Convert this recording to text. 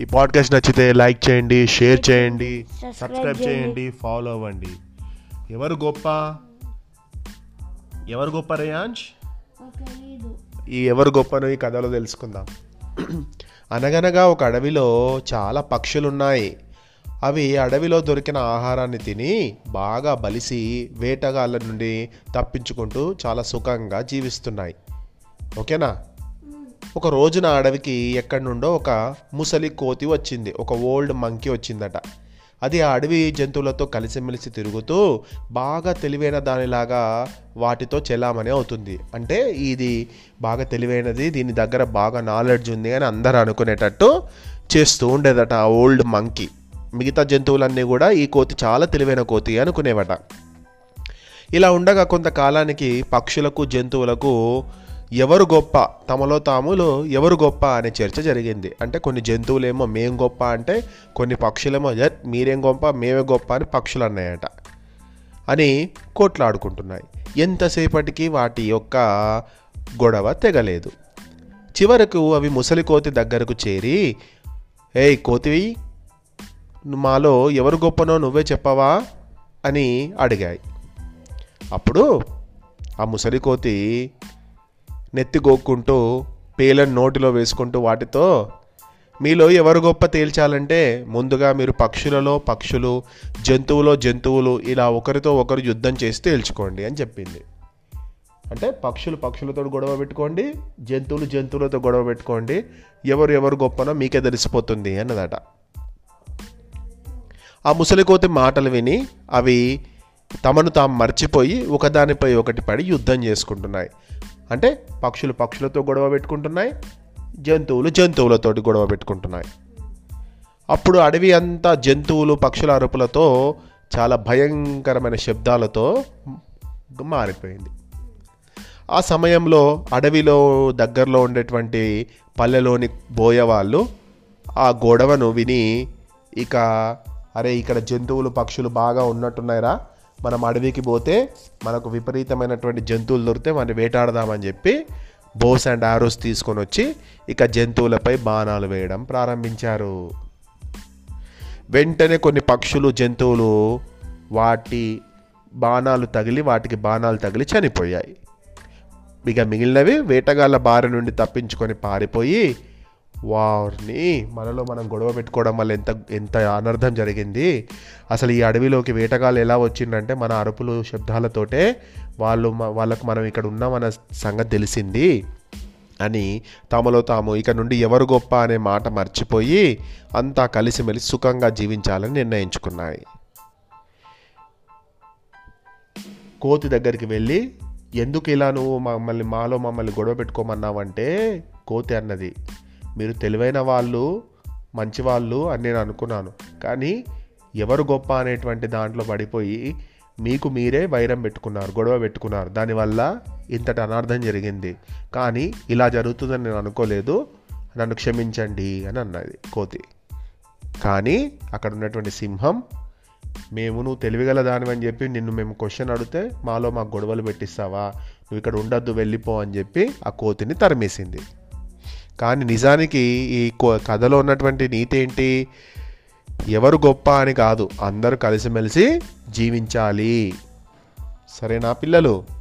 ఈ పాడ్కాస్ట్ నచ్చితే లైక్ చేయండి షేర్ చేయండి సబ్స్క్రైబ్ చేయండి. ఫాలో అవ్వండి. ఎవరు గొప్ప? ఎవరు గొప్ప తెలీదు ఈ ఎవరు గొప్పను ఈ కథలో తెలుసుకుందాం. అనగనగా ఒక అడవిలో చాలా పక్షులున్నాయి. అవి అడవిలో దొరికిన ఆహారాన్ని తిని బాగా బలిసి వేటగాళ్ళ నుండి తప్పించుకుంటూ చాలా సుఖంగా జీవిస్తున్నాయి. ఓకేనా? ఒక రోజున అడవికి ఎక్కడి నుండో ఒక ముసలి కోతి వచ్చింది. ఒక ఓల్డ్ మంకీ వచ్చిందట. అది ఆ అడవి జంతువులతో కలిసిమెలిసి తిరుగుతూ బాగా తెలివైన దానిలాగా వాటితో చెలామణి అవుతుంది. అంటే ఇది బాగా తెలివైనది దీని దగ్గర బాగా నాలెడ్జ్ ఉంది అని అందరూ అనుకునేటట్టు చేస్తూ ఉండేదట ఆ ఓల్డ్ మంకీ. మిగతా జంతువులన్నీ కూడా ఈ కోతి చాలా తెలివైన కోతి అనుకునేవట. ఇలా ఉండగా కొంతకాలానికి పక్షులకు జంతువులకు ఎవరు గొప్ప? తమలో తాములో ఎవరు గొప్ప అనే చర్చ జరిగింది. అంటే కొన్ని జంతువులేమో మేం గొప్ప అంటే కొన్ని పక్షులేమో "యత్, మీరేం గొప్ప మేమే గొప్ప అని పక్షులు అన్నాయట. అని కోట్లాడుకుంటున్నాయి. ఎంతసేపటికి వాటి యొక్క గొడవ తెగలేదు. చివరకు అవి ముసలి కోతి దగ్గరకు చేరి ఏయ్ కోతివి మాలో ఎవరు గొప్పనో నువ్వే చెప్పవా? అని అడిగాయి. అప్పుడు ఆ ముసలి కోతి నెత్తి గోక్కుంటూ పేలను నోటిలో వేసుకుంటూ వాటితో మీలో ఎవరు గొప్ప తేల్చాలంటే ముందుగా మీరు పక్షులలో పక్షులు జంతువులో జంతువులు ఇలా ఒకరితో ఒకరు యుద్ధం చేసి తేల్చుకోండి అని చెప్పింది. అంటే పక్షులు పక్షులతో గొడవ పెట్టుకోండి జంతువులు జంతువులతో గొడవ పెట్టుకోండి ఎవరు ఎవరు గొప్పనో మీకే తెలిసిపోతుంది అన్నదట. ఆ ముసలికోతి మాటలు విని అవి తమను తాము మర్చిపోయి ఒకదానిపై ఒకటి పడి యుద్ధం చేసుకుంటున్నాయి. అంటే పక్షులు పక్షులతో గొడవ పెట్టుకుంటున్నాయి జంతువులు జంతువులతోటి గొడవ పెట్టుకుంటున్నాయి. అప్పుడు అడవి అంతా జంతువులు పక్షుల అరుపులతో చాలా భయంకరమైన శబ్దాలతో మారిపోయింది. ఆ సమయంలో అడవిలో దగ్గరలో ఉండేటువంటి పల్లెలోని బోయవాళ్ళు ఆ గొడవను విని ఇక అరే ఇక్కడ జంతువులు పక్షులు బాగా ఉన్నట్టున్నాయిరా మనం అడవికి పోతే మనకు విపరీతమైనటువంటి జంతువులు దొరికితే మనం వేటాడదామని చెప్పి బోస్ అండ్ ఆరోస్ తీసుకొని వచ్చి ఇక జంతువులపై బాణాలు వేయడం ప్రారంభించారు. వెంటనే కొన్ని పక్షులు జంతువులు వాటి బాణాలు తగిలి వాటికి బాణాలు తగిలి చనిపోయాయి. ఇక మిగిలినవి వేటగాళ్ళ బారి నుండి తప్పించుకొని పారిపోయి వారిని మనలో మనం గొడవ పెట్టుకోవడం వల్ల ఎంత ఎంత అనర్థం జరిగింది. అసలు ఈ అడవిలోకి వేటగాళ్ళు ఎలా వచ్చిందంటే మన అరుపులు శబ్దాలతోటే వాళ్ళు వాళ్ళకు మనం ఇక్కడ ఉన్నామన్న సంగతి తెలిసింది అని తమలో తాము ఇక నుండి ఎవరు గొప్ప అనే మాట మర్చిపోయి అంతా కలిసిమెలిసి సుఖంగా జీవించాలని నిర్ణయించుకున్నాయి. కోతి దగ్గరికి వెళ్ళి ఎందుకు ఇలా నువ్వు మమ్మల్ని మాలో మమ్మల్ని గొడవ పెట్టుకోమన్నావంటే? కోతి అన్నది. మీరు తెలివైన వాళ్ళు మంచివాళ్ళు అని నేను అనుకున్నాను. కానీ ఎవరు గొప్ప అనేటువంటి దాంట్లో పడిపోయి మీకు మీరే వైరం పెట్టుకున్నారు గొడవ పెట్టుకున్నారు. దానివల్ల ఇంతటి అనార్థం జరిగింది. కానీ ఇలా జరుగుతుందని నేను అనుకోలేదు. నన్ను క్షమించండి అని అన్నది కోతి. కానీ అక్కడ ఉన్నటువంటి సింహం మేము నువ్వు తెలివిగల దానివని చెప్పి నిన్ను మేము క్వశ్చన్ అడిగితే మాలో మాకు గొడవలు పెట్టిస్తావా? నువ్వు ఇక్కడ ఉండొద్దు వెళ్ళిపో అని చెప్పి ఆ కోతిని తరిమేసింది. కానీ నిజానికి ఈ కథలో ఉన్నటువంటి నీతి ఏంటి? ఎవరు గొప్ప అని కాదు. అందరూ కలిసిమెలిసి జీవించాలి. సరేనా పిల్లలు.